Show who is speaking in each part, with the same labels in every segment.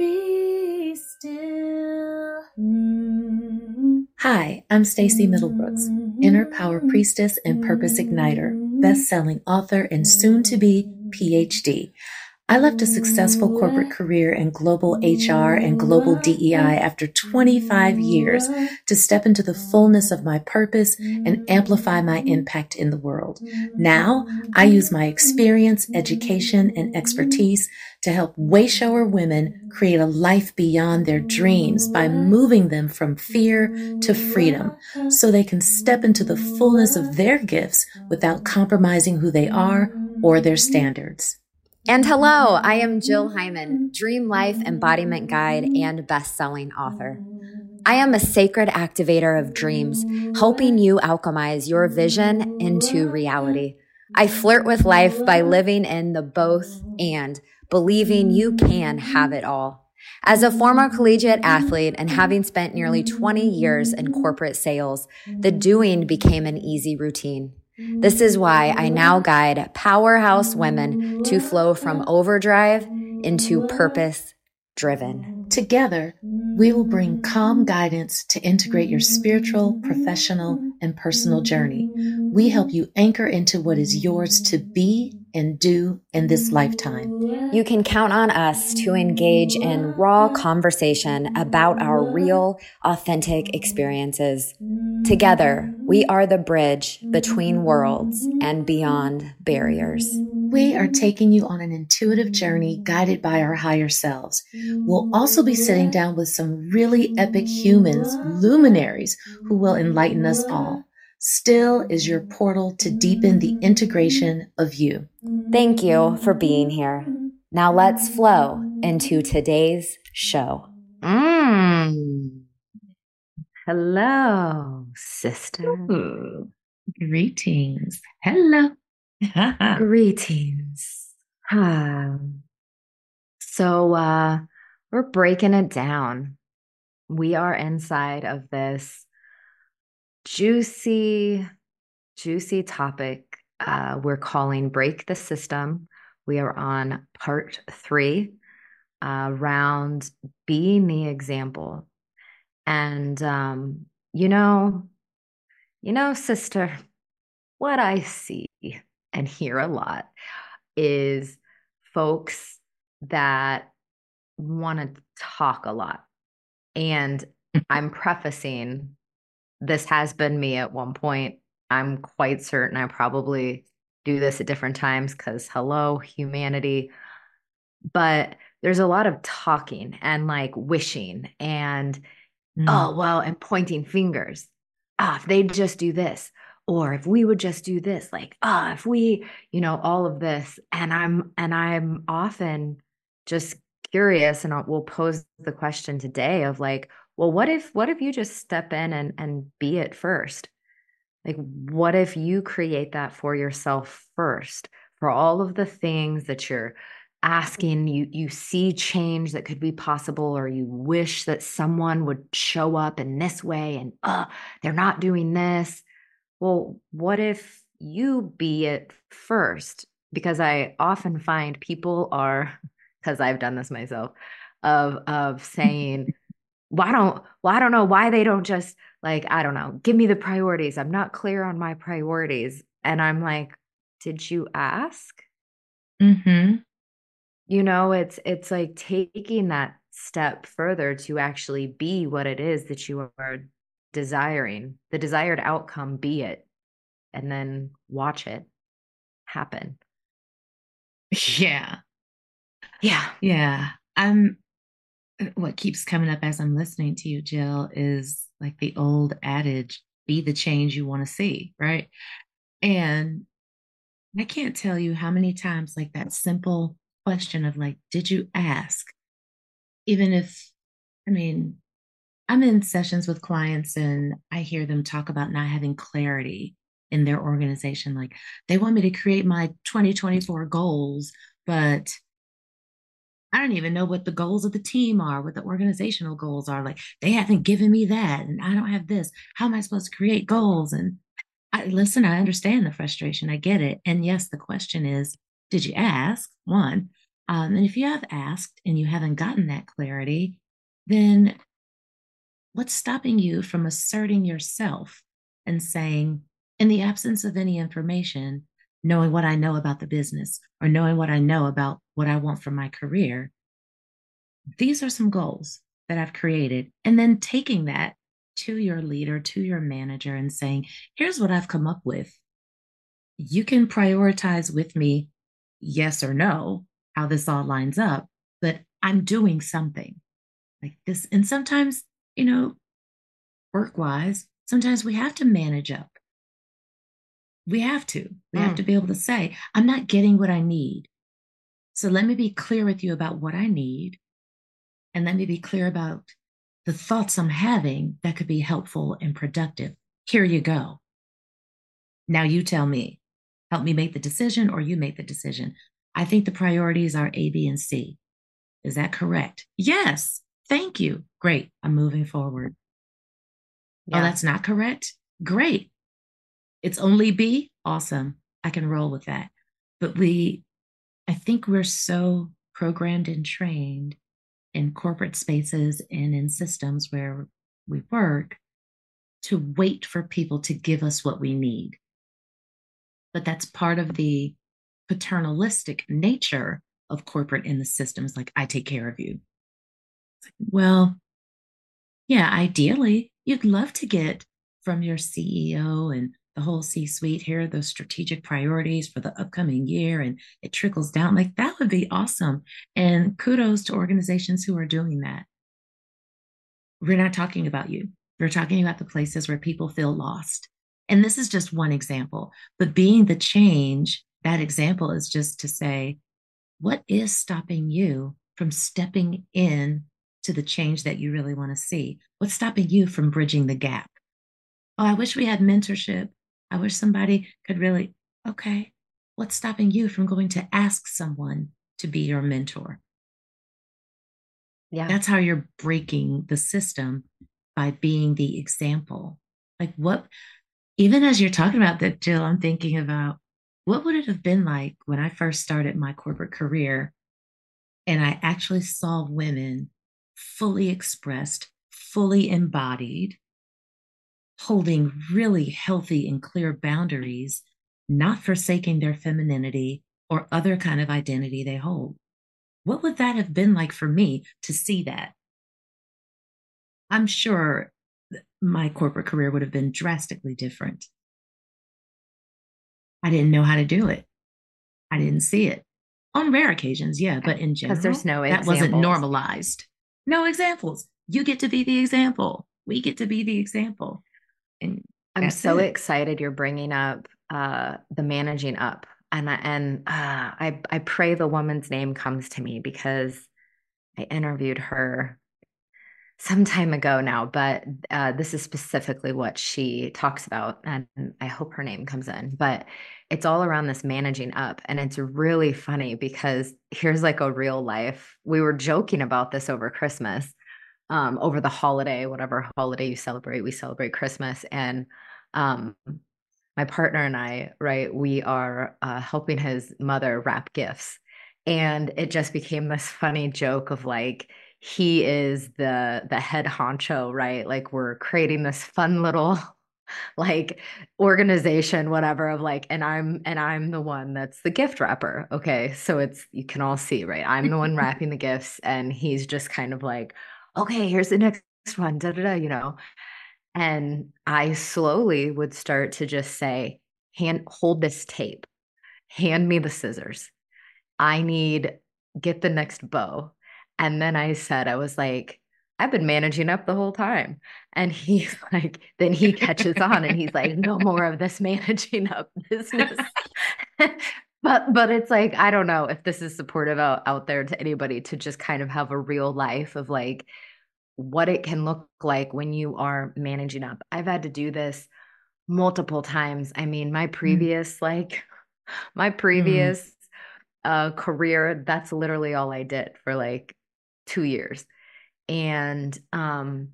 Speaker 1: Be still. Hi, I'm Stacey Middlebrooks, Inner Power Priestess and Purpose Igniter, best-selling author and soon to be PhD. I left a successful corporate career in global HR and global DEI after 25 years to step into the fullness of my purpose and amplify my impact in the world. Now, I use my experience, education, and expertise to help wayshower women create a life beyond their dreams by moving them from fear to freedom so they can step into the fullness of their gifts without compromising who they are or their standards.
Speaker 2: And hello, I am Jill mm-hmm. Hyman, Dream Life Embodiment Guide mm-hmm. and best-selling author. I am a sacred activator of dreams, helping you alchemize your vision into reality. I flirt with life by living in the both and believing you can have it all. As a former collegiate athlete and having spent nearly 20 years in corporate sales, the doing became an easy routine. This is why I now guide powerhouse women to flow from overdrive into purpose driven.
Speaker 1: Together, we will bring calm guidance to integrate your spiritual, professional, and personal journey. We help you anchor into what is yours to be and do in this lifetime.
Speaker 2: You can count on us to engage in raw conversation about our real, authentic experiences. Together, we are the bridge between worlds and beyond barriers.
Speaker 1: We are taking you on an intuitive journey guided by our higher selves. We'll also be sitting down with some really epic humans, luminaries, who will enlighten us all. Still is your portal to deepen the integration of you.
Speaker 2: Thank you for being here. Now let's flow into today's show. Mm. Hello, sister.
Speaker 1: Ooh, greetings. Hello.
Speaker 2: Greetings. so uh we're breaking it down. We are inside of this juicy, juicy topic uh, we're calling Break the System. We are on part three uh, around being the example. And, um, you know, you know, sister, what I see and hear a lot is folks that want to talk a lot. And I'm prefacing this has been me at one point. I'm quite certain I probably do this at different times because hello, humanity. But there's a lot of talking and like wishing and, mm. oh, well, and pointing fingers. Ah, if they'd just do this, or if we would just do this, like, ah, if we, you know, all of this. And I'm, and I'm often just curious and we'll pose the question today of like, well what if what if you just step in and and be it first? Like what if you create that for yourself first for all of the things that you're asking you you see change that could be possible or you wish that someone would show up in this way and uh they're not doing this? Well what if you be it first? Because i often find people are because i've done this myself of of saying why don't well, I don't know why they don't just like, I don't know, give me the priorities. I'm not clear on my priorities. And I'm like, did you ask?
Speaker 1: Mm-hmm.
Speaker 2: You know, it's it's like taking that step further to actually be what it is that you are desiring, the desired outcome, be it, and then watch it happen.
Speaker 1: Yeah.
Speaker 2: Yeah.
Speaker 1: Yeah. I'm what keeps coming up as I'm listening to you, Jill, is like the old adage be the change you want to see, right? And I can't tell you how many times, like that simple question of, like, did you ask? Even if, I mean, I'm in sessions with clients and I hear them talk about not having clarity in their organization. Like, they want me to create my 2024 goals, but I don't even know what the goals of the team are, what the organizational goals are. Like they haven't given me that, and I don't have this. How am I supposed to create goals? And I listen, I understand the frustration. I get it. And yes, the question is, did you ask? One. Um, and if you have asked and you haven't gotten that clarity, then what's stopping you from asserting yourself and saying, in the absence of any information, knowing what I know about the business or knowing what I know about what I want for my career, these are some goals that I've created. And then taking that to your leader, to your manager, and saying, here's what I've come up with. You can prioritize with me, yes or no, how this all lines up, but I'm doing something like this. And sometimes, you know, work wise, sometimes we have to manage up. We have to. We mm. have to be able to say, I'm not getting what I need. So let me be clear with you about what I need. And let me be clear about the thoughts I'm having that could be helpful and productive. Here you go. Now you tell me. Help me make the decision or you make the decision. I think the priorities are A, B, and C. Is that correct? Yes. Thank you. Great. I'm moving forward. Oh, yeah. Oh, that's not correct? Great. It's only B? Awesome. I can roll with that. But we, I think we're so programmed and trained in corporate spaces and in systems where we work to wait for people to give us what we need. But that's part of the paternalistic nature of corporate in the systems like i take care of you well yeah ideally you'd love to get from your ceo and the whole c suite here those strategic priorities for the upcoming year and it trickles down like that would be awesome and kudos to organizations who are doing that we're not talking about you we're talking about the places where people feel lost and this is just one example but being the change that example is just to say, what is stopping you from stepping in to the change that you really want to see? What's stopping you from bridging the gap? Oh, I wish we had mentorship. I wish somebody could really, okay, what's stopping you from going to ask someone to be your mentor? Yeah. That's how you're breaking the system by being the example. Like, what, even as you're talking about that, Jill, I'm thinking about what would it have been like when I first started my corporate career and I actually saw women fully expressed, fully embodied, holding really healthy and clear boundaries, not forsaking their femininity or other kind of identity they hold? What would that have been like for me to see that? I'm sure my corporate career would have been drastically different. I didn't know how to do it. I didn't see it. On rare occasions, yeah, but in general,
Speaker 2: there's no
Speaker 1: that wasn't normalized. No examples. You get to be the example. We get to be the example.
Speaker 2: And I'm so it. excited you're bringing up uh, the managing up, and I, and uh, I I pray the woman's name comes to me because I interviewed her some time ago now, but uh, this is specifically what she talks about. And I hope her name comes in, but it's all around this managing up. And it's really funny because here's like a real life. We were joking about this over Christmas, um, over the holiday, whatever holiday you celebrate, we celebrate Christmas. And um, my partner and I, right, we are uh, helping his mother wrap gifts. And it just became this funny joke of like, he is the the head honcho, right? Like we're creating this fun little like organization whatever of like and i'm and i'm the one that's the gift wrapper okay so it's you can all see right i'm the one wrapping the gifts and he's just kind of like okay here's the next one da da da you know and i slowly would start to just say hand hold this tape hand me the scissors i need get the next bow and then I said, I was like, I've been managing up the whole time. And he's like, then he catches on and he's like, no more of this managing up business. But but it's like, I don't know if this is supportive out, out there to anybody to just kind of have a real life of like what it can look like when you are managing up. I've had to do this multiple times. I mean, my mm. previous, mm. like my previous mm. uh career, that's literally all I did for like two years and um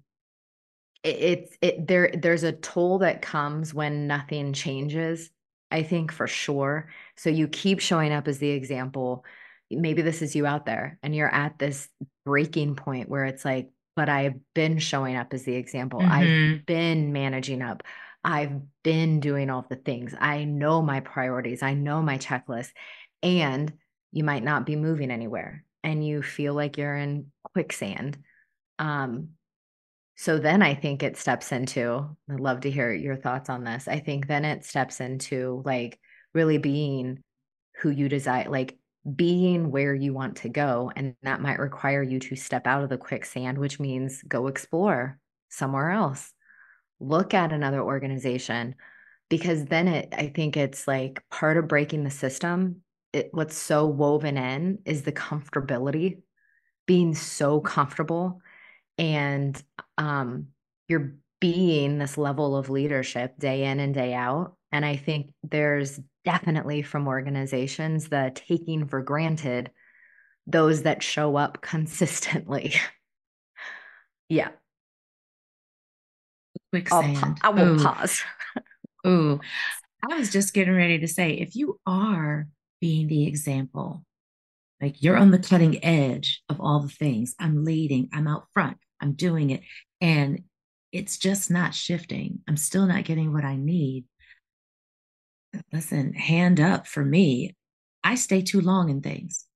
Speaker 2: it, it's it there there's a toll that comes when nothing changes i think for sure so you keep showing up as the example maybe this is you out there and you're at this breaking point where it's like, but I've been showing up as the example.
Speaker 1: Mhm.
Speaker 2: I've been managing up. I've been doing all the things. I know my priorities. I know my checklist. And you might not be moving anywhere and you feel like you're in quicksand. Um, so then I think it steps into, I'd love to hear your thoughts on this. I think then it steps into like really being who you desire, like being where you want to go. And that might require you to step out of the quicksand, which means go explore somewhere else, look at another organization. Because then it, I think it's like part of breaking the system. It, what's so woven in is the comfortability, being so comfortable and um, you're being this level of leadership day in and day out. And I think there's definitely from organizations the taking for granted those that show up consistently. yeah.
Speaker 1: Quicksand.
Speaker 2: Pa- I will
Speaker 1: Ooh.
Speaker 2: pause.
Speaker 1: Ooh. I was just getting ready to say if you are being the example, like you're on the cutting edge of all the things, I'm leading, I'm out front, I'm doing it, and it's just not shifting. I'm still not getting what I need. Listen, hand up for me. I stay too long in things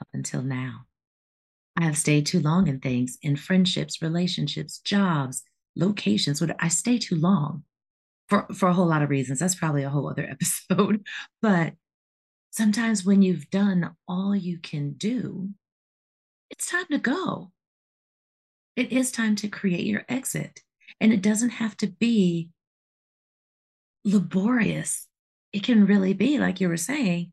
Speaker 1: up until now. I have stayed too long in things, in friendships, relationships, jobs, locations. I stay too long for for a whole lot of reasons. That's probably a whole other episode. But sometimes when you've done all you can do, it's time to go. It is time to create your exit. And it doesn't have to be laborious. It can really be, like you were saying,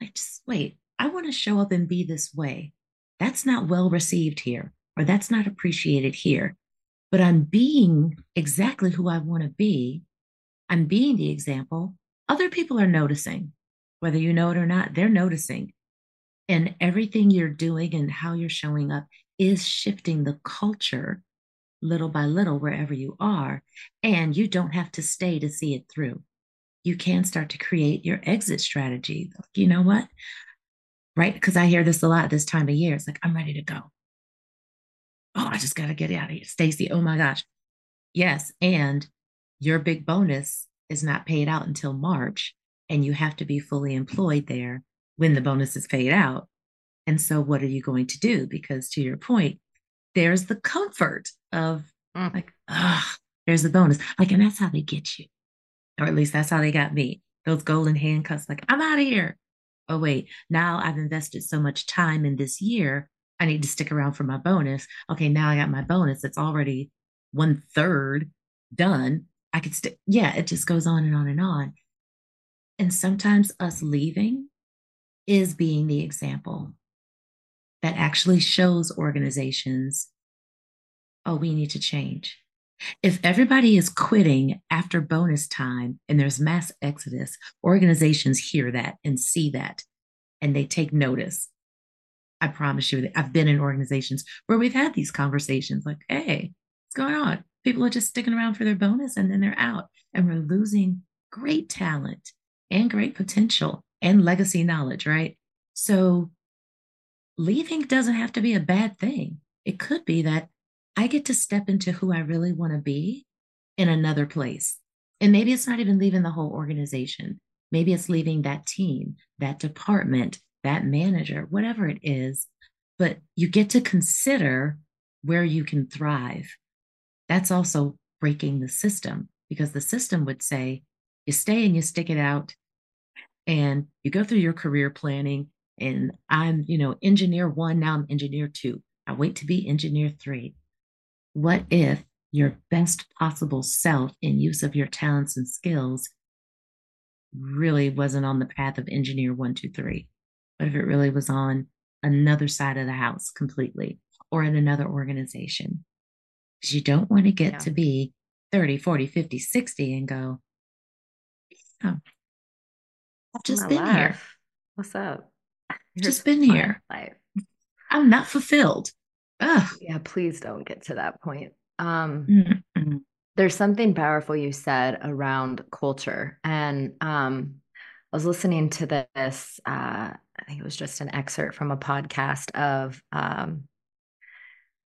Speaker 1: like, just wait, I want to show up and be this way. That's not well received here, or that's not appreciated here. But I'm being exactly who I want to be. I'm being the example. Other people are noticing, whether you know it or not, they're noticing. And everything you're doing and how you're showing up is shifting the culture little by little wherever you are. And you don't have to stay to see it through. You can start to create your exit strategy. You know what? Right? Because I hear this a lot this time of year. It's like, I'm ready to go. Oh, I just got to get out of here. Stacy, oh my gosh. Yes. And your big bonus is not paid out until March, and you have to be fully employed there when the bonus is paid out. And so, what are you going to do? Because to your point, there's the comfort of mm. like, ah, there's the bonus. Like, and that's how they get you. Or at least that's how they got me. Those golden handcuffs, like, I'm out of here. Oh, wait, now I've invested so much time in this year. I need to stick around for my bonus. Okay, now I got my bonus. It's already one third done. I could stick. Yeah, it just goes on and on and on. And sometimes us leaving is being the example that actually shows organizations, oh, we need to change. If everybody is quitting after bonus time and there's mass exodus, organizations hear that and see that and they take notice. I promise you that I've been in organizations where we've had these conversations like, hey, what's going on? People are just sticking around for their bonus and then they're out. And we're losing great talent and great potential and legacy knowledge, right? So leaving doesn't have to be a bad thing. It could be that I get to step into who I really want to be in another place. And maybe it's not even leaving the whole organization. Maybe it's leaving that team, that department, that manager, whatever it is. But you get to consider where you can thrive. That's also breaking the system because the system would say you stay and you stick it out and you go through your career planning and I'm, you know, engineer one, now I'm engineer two. I wait to be engineer three. What if your best possible self in use of your talents and skills really wasn't on the path of engineer one, two, three? What if it really was on another side of the house completely or in another organization? Because you don't want to get yeah. to be 30, 40, 50, 60 and go, oh, I've just been life. here.
Speaker 2: What's up?
Speaker 1: Just been here. Life. I'm not fulfilled. Ugh.
Speaker 2: Yeah, please don't get to that point. Um, mm-hmm. There's something powerful you said around culture. And um, I was listening to this. Uh, I think it was just an excerpt from a podcast of um,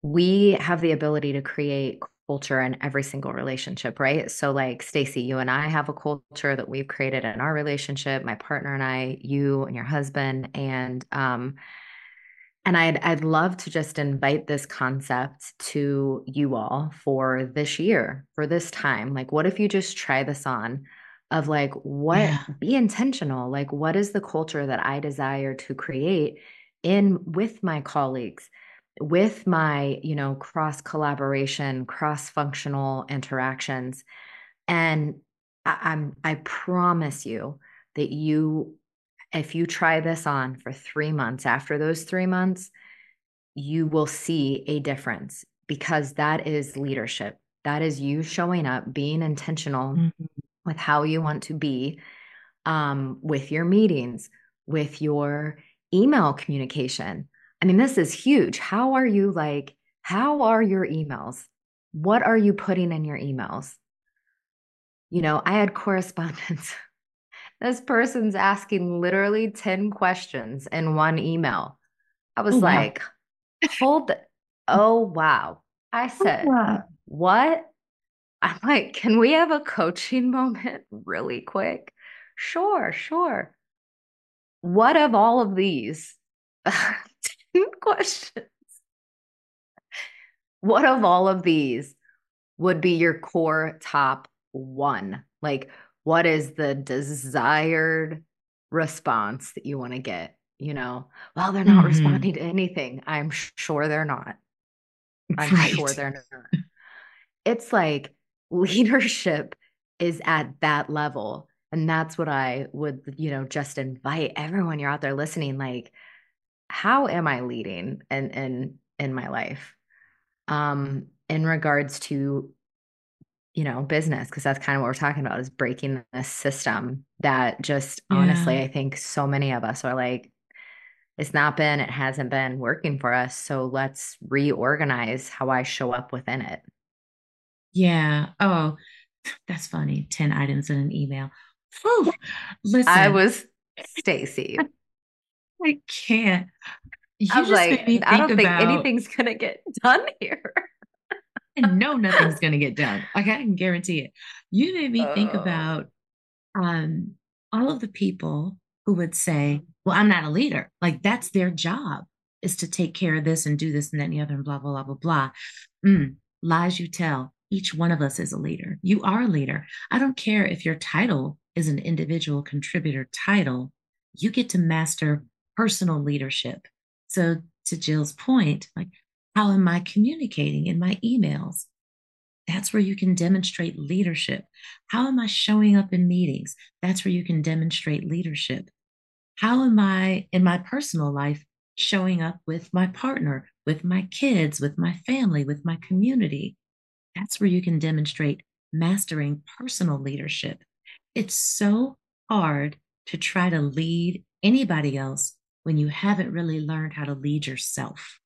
Speaker 2: we have the ability to create culture in every single relationship, right? So, like Stacy, you and I have a culture that we've created in our relationship. My partner and I, you and your husband, and um, and I'd I'd love to just invite this concept to you all for this year, for this time. Like, what if you just try this on? Of like, what yeah. be intentional? Like, what is the culture that I desire to create in with my colleagues? With my you know cross collaboration cross functional interactions and I, i'm i promise you that you if you try this on for three months after those three months you will see a difference because that is leadership that is you showing up being intentional mm-hmm. with how you want to be um, with your meetings with your email communication I mean, this is huge. How are you like, how are your emails? What are you putting in your emails? You know, I had correspondence. this person's asking literally 10 questions in one email. I was oh, like, wow. hold the, oh, wow. I oh, said, oh, wow. what? I'm like, can we have a coaching moment really quick? Sure, sure. What of all of these questions. What of all of these would be your core top one? Like, what is the desired response that you want to get? You know, well, they're not mm-hmm. responding to anything. I'm sure they're not. I'm right. sure they're not. It's like leadership is at that level. And that's what I would, you know, just invite everyone you're out there listening. Like, how am I leading in in in my life? Um, in regards to you know business because that's kind of what we're talking about is breaking the system that just yeah. honestly i think so many of us are like it's not been it hasn't been working for us so let's reorganize how i show up within it
Speaker 1: yeah oh that's funny 10 items in an email Whew.
Speaker 2: listen i was stacy
Speaker 1: I can't. You
Speaker 2: I'm like, I don't think about, anything's gonna get done here.
Speaker 1: no, nothing's gonna get done. Like I can guarantee it. You made me think about um all of the people who would say, Well, I'm not a leader. Like that's their job is to take care of this and do this and that and the other and blah, blah, blah, blah, blah. Mm, lies you tell. Each one of us is a leader. You are a leader. I don't care if your title is an individual contributor title. You get to master personal leadership. So, to Jill's point, like, how am I communicating in my emails? That's where you can demonstrate leadership. How am I showing up in meetings? That's where you can demonstrate leadership. How am I in my personal life showing up with my partner, with my kids, with my family, with my community? That's where you can demonstrate mastering personal leadership. It's so hard to try to lead anybody else when you haven't really learned how to lead yourself.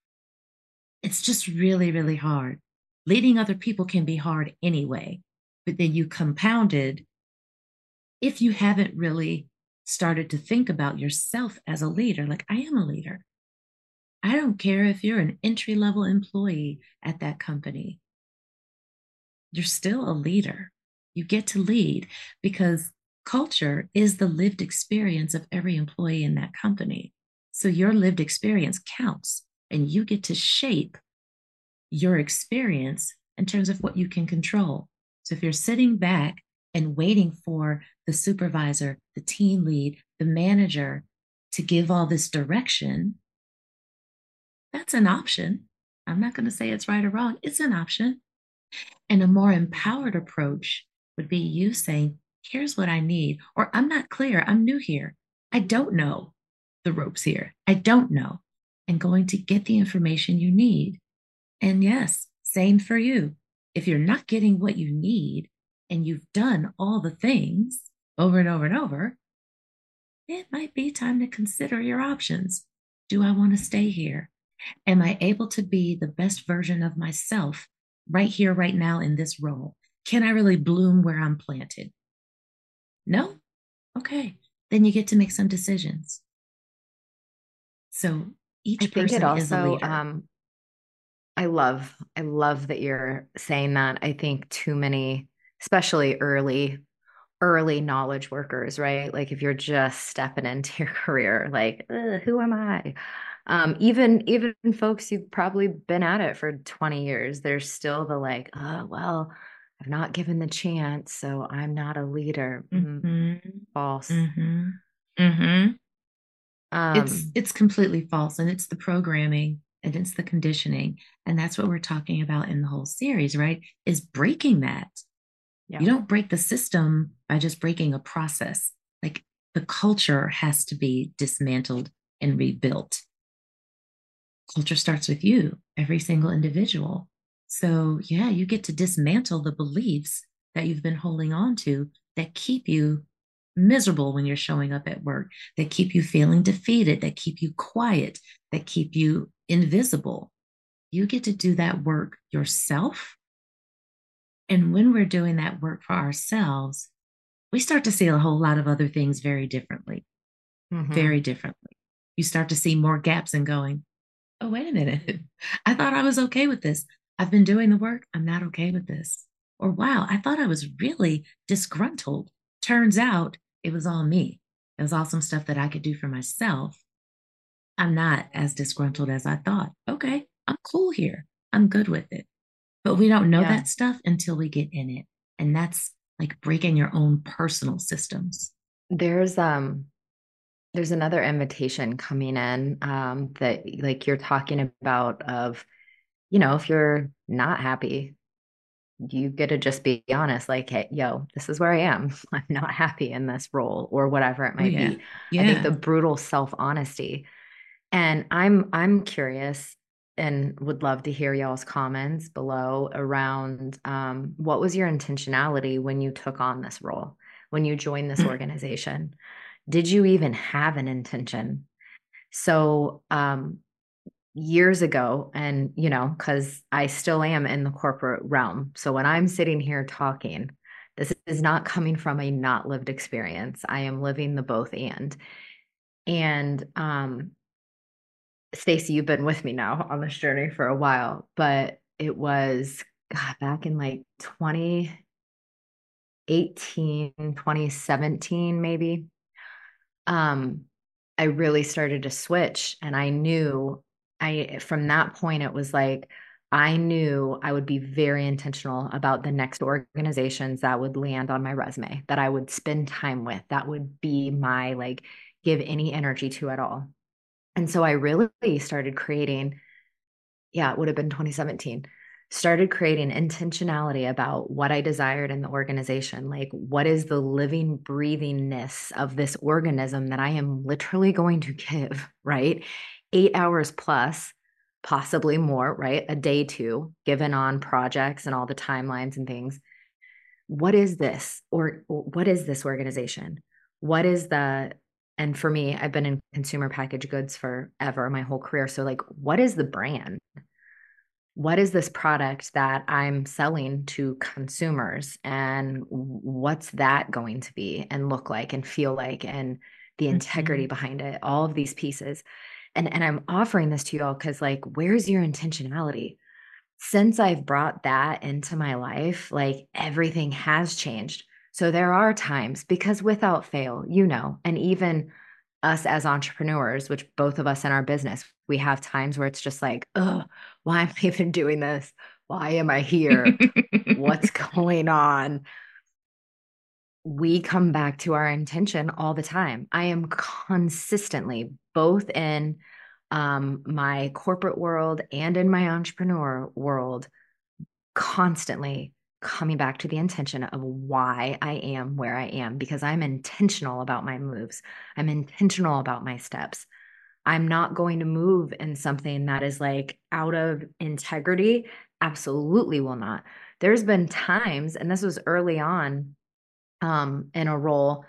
Speaker 1: It's just really, really hard. Leading other people can be hard anyway, but then you compounded if you haven't really started to think about yourself as a leader, like I am a leader. I don't care if you're an entry level employee at that company, you're still a leader. You get to lead because culture is the lived experience of every employee in that company. So your lived experience counts, and you get to shape your experience in terms of what you can control. So if you're sitting back and waiting for the supervisor, the team lead, the manager to give all this direction, that's an option. I'm not going to say it's right or wrong, it's an option. And a more empowered approach would be you saying, Here's what I need, or I'm not clear, I'm new here, I don't know the ropes here. I don't know. And going to get the information you need. And yes, same for you. If you're not getting what you need and you've done all the things over and over and over, it might be time to consider your options. Do I want to stay here? Am I able to be the best version of myself right here, right now in this role? Can I really bloom where I'm planted? No? Okay then you get to make some decisions. So each person. I think it also, um,
Speaker 2: I love, I love that you're saying that. I think too many, especially early, early knowledge workers, right? Like if you're just stepping into your career, like, who am I? Um, even even folks who've probably been at it for 20 years, there's still the like, oh well, I've not given the chance, so I'm not a leader. Mm, mm-hmm. False.
Speaker 1: Mm-hmm. Mm-hmm. Um, it's it's completely false, and it's the programming and it's the conditioning, and that's what we're talking about in the whole series, right? Is breaking that. Yeah. You don't break the system by just breaking a process. Like the culture has to be dismantled and rebuilt. Culture starts with you, every single individual. So, yeah, you get to dismantle the beliefs that you've been holding on to that keep you miserable when you're showing up at work, that keep you feeling defeated, that keep you quiet, that keep you invisible. You get to do that work yourself. And when we're doing that work for ourselves, we start to see a whole lot of other things very differently. Mm-hmm. Very differently. You start to see more gaps and going, oh, wait a minute. I thought I was okay with this. I've been doing the work. I'm not okay with this. Or wow, I thought I was really disgruntled. Turns out it was all me. It was all some stuff that I could do for myself. I'm not as disgruntled as I thought. Okay, I'm cool here. I'm good with it. But we don't know yeah. that stuff until we get in it. And that's like breaking your own personal systems.
Speaker 2: There's um there's another invitation coming in um that like you're talking about of you know, if you're not happy, you get to just be honest, like, hey, yo, this is where I am. I'm not happy in this role or whatever it might yeah. be. Yeah. I think the brutal self-honesty. And I'm I'm curious and would love to hear y'all's comments below around um, what was your intentionality when you took on this role, when you joined this organization? Did you even have an intention? So um, years ago and you know because i still am in the corporate realm. So when i'm sitting here talking this is not coming from a not lived experience. I am living the both and. And um stacy you've been with me now on this journey for a while but it was God, back in like 2018 2017 maybe um I really started to switch and I knew I from that point it was like I knew I would be very intentional about the next organizations that would land on my resume that I would spend time with that would be my like give any energy to at all. And so I really started creating yeah, it would have been 2017 started creating intentionality about what I desired in the organization. Like, what is the living, breathingness of this organism that I am literally going to give, right? Eight hours plus, possibly more, right? A day two, given on projects and all the timelines and things. What is this? Or what is this organization? What is the and for me, I've been in consumer packaged goods forever, my whole career. So, like, what is the brand? What is this product that I'm selling to consumers? And what's that going to be and look like and feel like? And the integrity mm-hmm. behind it, all of these pieces and and i'm offering this to you all because like where's your intentionality? Since i've brought that into my life like everything has changed. So there are times because without fail you know and even us as entrepreneurs which both of us in our business we have times where it's just like oh why am i even doing this? Why am i here? What's going on we come back to our intention all the time. I am consistently both in um, my corporate world and in my entrepreneur world, constantly coming back to the intention of why I am where I am because I'm intentional about my moves. I'm intentional about my steps. I'm not going to move in something that is like out of integrity. Absolutely will not. There's been times, and this was early on um, in a role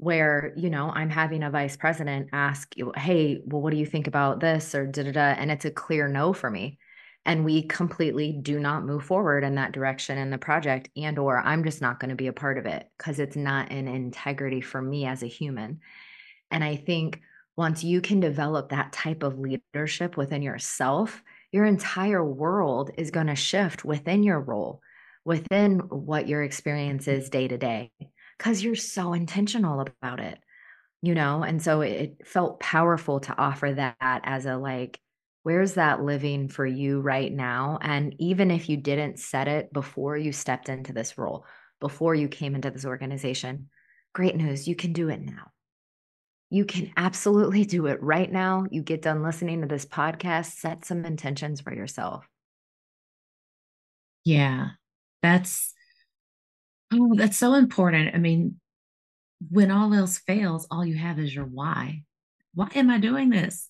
Speaker 2: where you know i'm having a vice president ask you hey well what do you think about this? or da da da and it's a clear no for me. And we completely do not move forward in that direction in the project and or i'm just not going to be a part of it because it's not an integrity for me as a human. And I think once you can develop that type of leadership within yourself, your entire world is going to shift within your role, within what your experience is day to day, because you're so intentional about it, you know? And so it felt powerful to offer that as a like, where's that living for you right now? And even if you didn't set it before you stepped into this role, before you came into this organization, great news, you can do it now. You can absolutely do it right now. You get done listening to this podcast, set some intentions for yourself.
Speaker 1: Yeah, that's oh, that's so important. I mean, when all else fails, all you have is your why. Why am I doing this?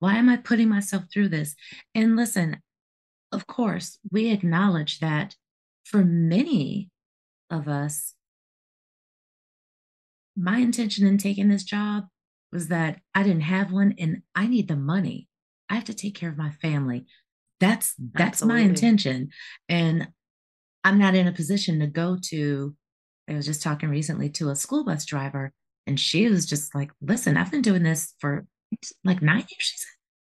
Speaker 1: Why am I putting myself through this? And listen, of course, we acknowledge that for many of us, my intention in taking this job was that I didn't have one and I need the money. I have to take care of my family. That's that's Absolutely. my intention. And I'm not in a position to go to I was just talking recently to a school bus driver and she was just like, "Listen, I've been doing this for like 9 years." She said,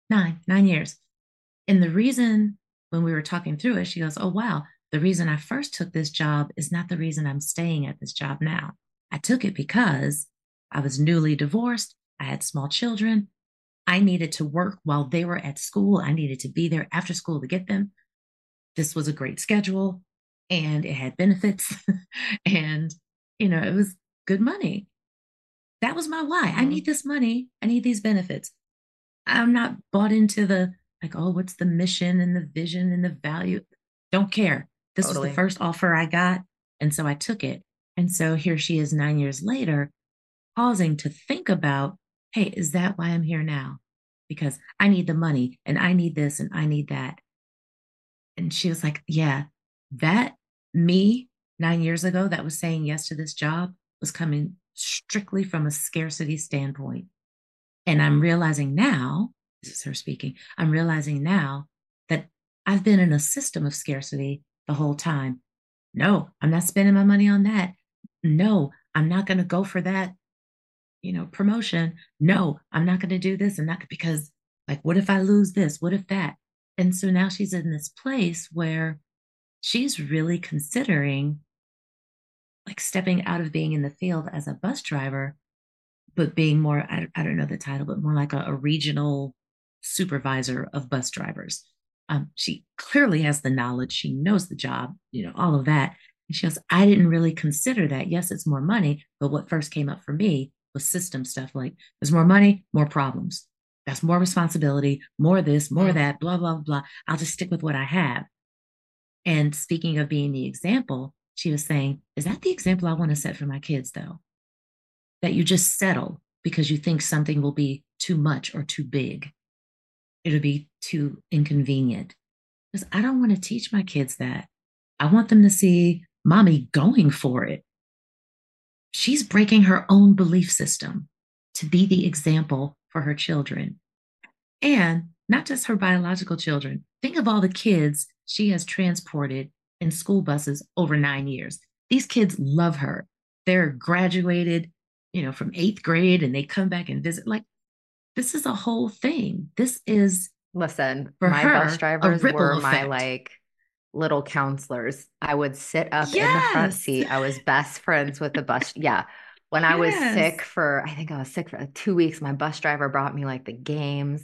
Speaker 1: "9, 9 years." And the reason when we were talking through it, she goes, "Oh wow, the reason I first took this job is not the reason I'm staying at this job now. I took it because I was newly divorced. I had small children. I needed to work while they were at school. I needed to be there after school to get them. This was a great schedule and it had benefits and, you know, it was good money. That was my why. I need mm-hmm. this money. I need these benefits. I'm not bought into the like, oh, what's the mission and the vision and the value? Don't care. This totally. was the first offer I got. And so I took it. And so here she is nine years later, pausing to think about, hey, is that why I'm here now? Because I need the money and I need this and I need that. And she was like, yeah, that me nine years ago that was saying yes to this job was coming strictly from a scarcity standpoint. And I'm mm-hmm. realizing now, this is her speaking, I'm realizing now that I've been in a system of scarcity the whole time. No, I'm not spending my money on that no, I'm not going to go for that, you know, promotion. No, I'm not going to do this. And not because, like, what if I lose this? What if that? And so now she's in this place where she's really considering like stepping out of being in the field as a bus driver, but being more, I, I don't know the title, but more like a, a regional supervisor of bus drivers. Um, she clearly has the knowledge. She knows the job, you know, all of that. And she goes, I didn't really consider that. Yes, it's more money, but what first came up for me was system stuff like there's more money, more problems. That's more responsibility, more this, more that, blah, blah, blah. I'll just stick with what I have. And speaking of being the example, she was saying, Is that the example I want to set for my kids, though? That you just settle because you think something will be too much or too big. It'll be too inconvenient. Because I don't want to teach my kids that. I want them to see mommy going for it. She's breaking her own belief system to be the example for her children. And not just her biological children. Think of all the kids she has transported in school buses over nine years. These kids love her. They're graduated, you know, from eighth grade and they come back and visit. Like, this is a whole thing. This is
Speaker 2: listen, my her, bus drivers were effect. my like little counselors. I would sit up yes. in the front seat. I was best friends with the bus. Yeah. When I yes. was sick for, I think I was sick for two weeks, my bus driver brought me like the games.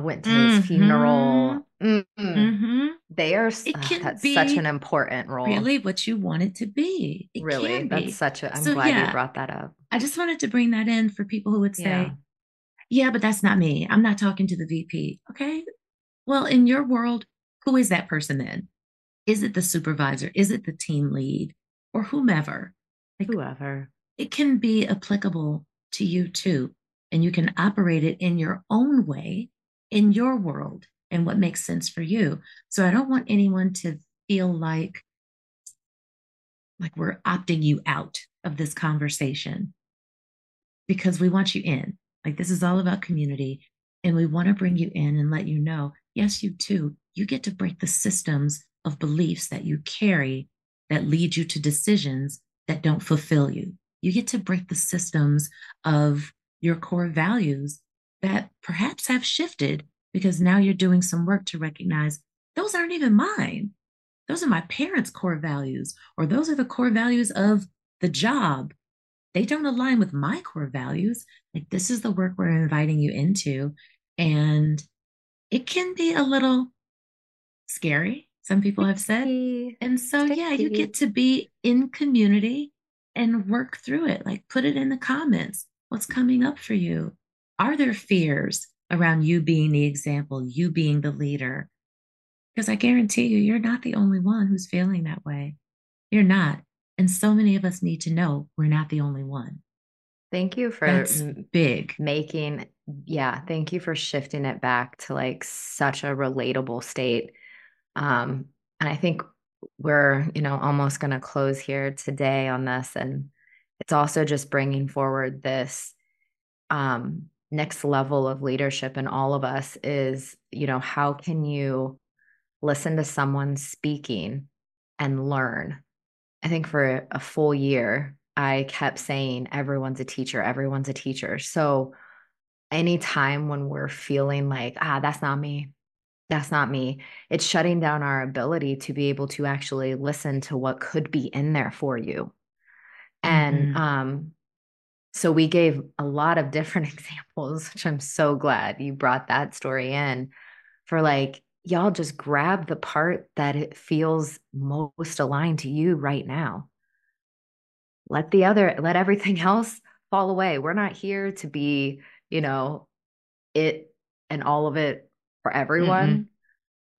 Speaker 2: I went to mm-hmm. his funeral. Mm-hmm. They are, uh, that's such an important role.
Speaker 1: Really, what you want it to be. It
Speaker 2: really, that's such a, I'm so, glad yeah, you brought that up.
Speaker 1: I just wanted to bring that in for people who would say, yeah. yeah, but that's not me. I'm not talking to the VP. Okay. Well, in your world, who is that person then? Is it the supervisor? Is it the team lead or whomever?
Speaker 2: Like, whoever.
Speaker 1: It can be applicable to you too. And you can operate it in your own way, in your world, and what makes sense for you. So I don't want anyone to feel like like we're opting you out of this conversation because we want you in. Like this is all about community and we want to bring you in and let you know, yes, you too, you get to break the systems of beliefs that you carry that lead you to decisions that don't fulfill you. You get to break the systems of your core values that perhaps have shifted because now you're doing some work to recognize those aren't even mine. Those are my parents' core values, or those are the core values of the job. They don't align with my core values. Like, this is the work we're inviting you into. And it can be a little scary, some people have said. And so, yeah, you get to be in community and work through it. Like, put it in the comments. What's coming up for you? Are there fears around you being the example, you being the leader? Because I guarantee you, you're not the only one who's feeling that way. You're not. And so many of us need to know we're not the only one.
Speaker 2: Thank you for
Speaker 1: That's big.
Speaker 2: Making, yeah, thank you for shifting it back to like such a relatable state. Um, and I think we're, you know, almost going to close here today on this. And it's also just bringing forward this um, next level of leadership in all of us is, you know, how can you listen to someone speaking and learn. I think for a full year, I kept saying, everyone's a teacher, everyone's a teacher. So, anytime when we're feeling like, ah, that's not me, that's not me, it's shutting down our ability to be able to actually listen to what could be in there for you. And mm-hmm. um, so we gave a lot of different examples, which I'm so glad you brought that story in for like y'all just grab the part that it feels most aligned to you right now. Let the other, let everything else fall away. We're not here to be, you know, it and all of it for everyone.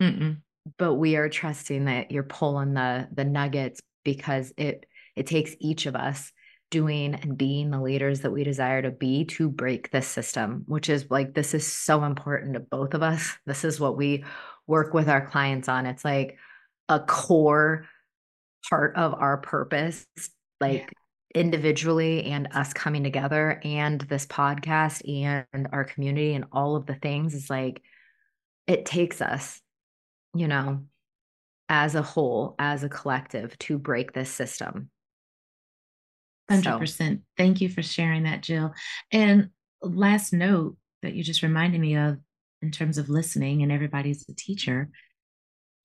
Speaker 2: Mm-mm. Mm-mm. But we are trusting that you're pulling the the nuggets because it it takes each of us doing and being the leaders that we desire to be to break this system, which is like, this is so important to both of us. This is what we work with our clients on. It's like a core part of our purpose, like yeah. individually and us coming together and this podcast and our community and all of the things is like, it takes us, you know, as a whole, as a collective to break this system.
Speaker 1: 100%. So. Thank you for sharing that, Jill. And last note that you just reminded me of in terms of listening, and everybody's a teacher.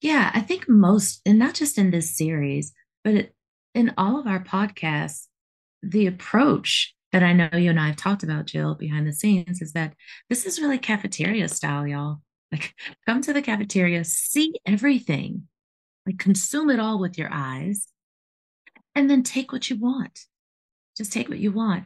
Speaker 1: Yeah, I think most, and not just in this series, but in all of our podcasts, the approach that I know you and I have talked about, Jill, behind the scenes, is that this is really cafeteria style, y'all. Like, come to the cafeteria, see everything, like, consume it all with your eyes, and then take what you want. Just take what you want.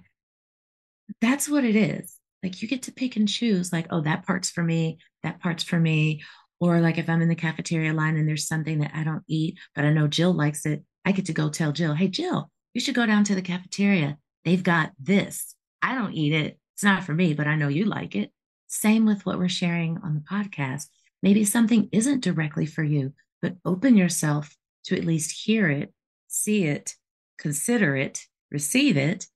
Speaker 1: That's what it is. Like, you get to pick and choose, like, oh, that part's for me, that part's for me. Or, like, if I'm in the cafeteria line and there's something that I don't eat, but I know Jill likes it, I get to go tell Jill, hey, Jill, you should go down to the cafeteria. They've got this. I don't eat it. It's not for me, but I know you like it. Same with what we're sharing on the podcast. Maybe something isn't directly for you, but open yourself to at least hear it, see it, consider it, receive it,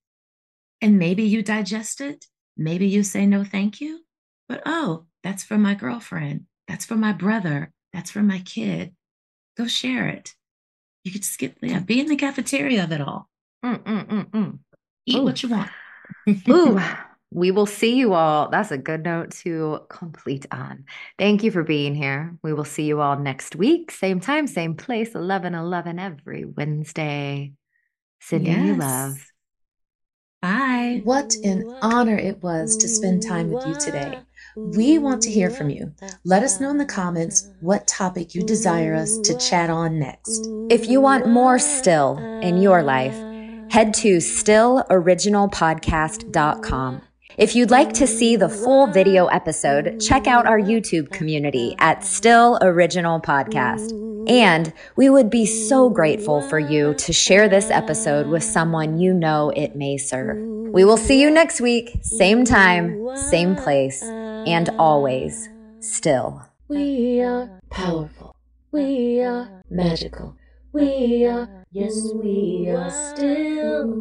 Speaker 1: and maybe you digest it. Maybe you say no, thank you. But oh, that's for my girlfriend. That's for my brother. That's for my kid. Go share it. You could skip, yeah, be in the cafeteria of it all. Mm, mm, mm, mm. Eat Ooh. what you want.
Speaker 2: Ooh, we will see you all. That's a good note to complete on. Thank you for being here. We will see you all next week. Same time, same place, 11 11 every Wednesday. Sending yes. you love.
Speaker 1: Bye.
Speaker 3: What an honor it was to spend time with you today. We want to hear from you. Let us know in the comments what topic you desire us to chat on next.
Speaker 2: If you want more still in your life, head to stilloriginalpodcast.com. If you'd like to see the full video episode, check out our YouTube community at Still Original Podcast. And we would be so grateful for you to share this episode with someone you know it may serve. We will see you next week, same time, same place, and always still.
Speaker 3: We are powerful. We are magical. We are, yes, we are still.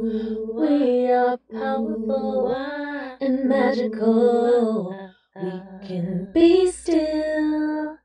Speaker 3: We are powerful and magical. We can be still.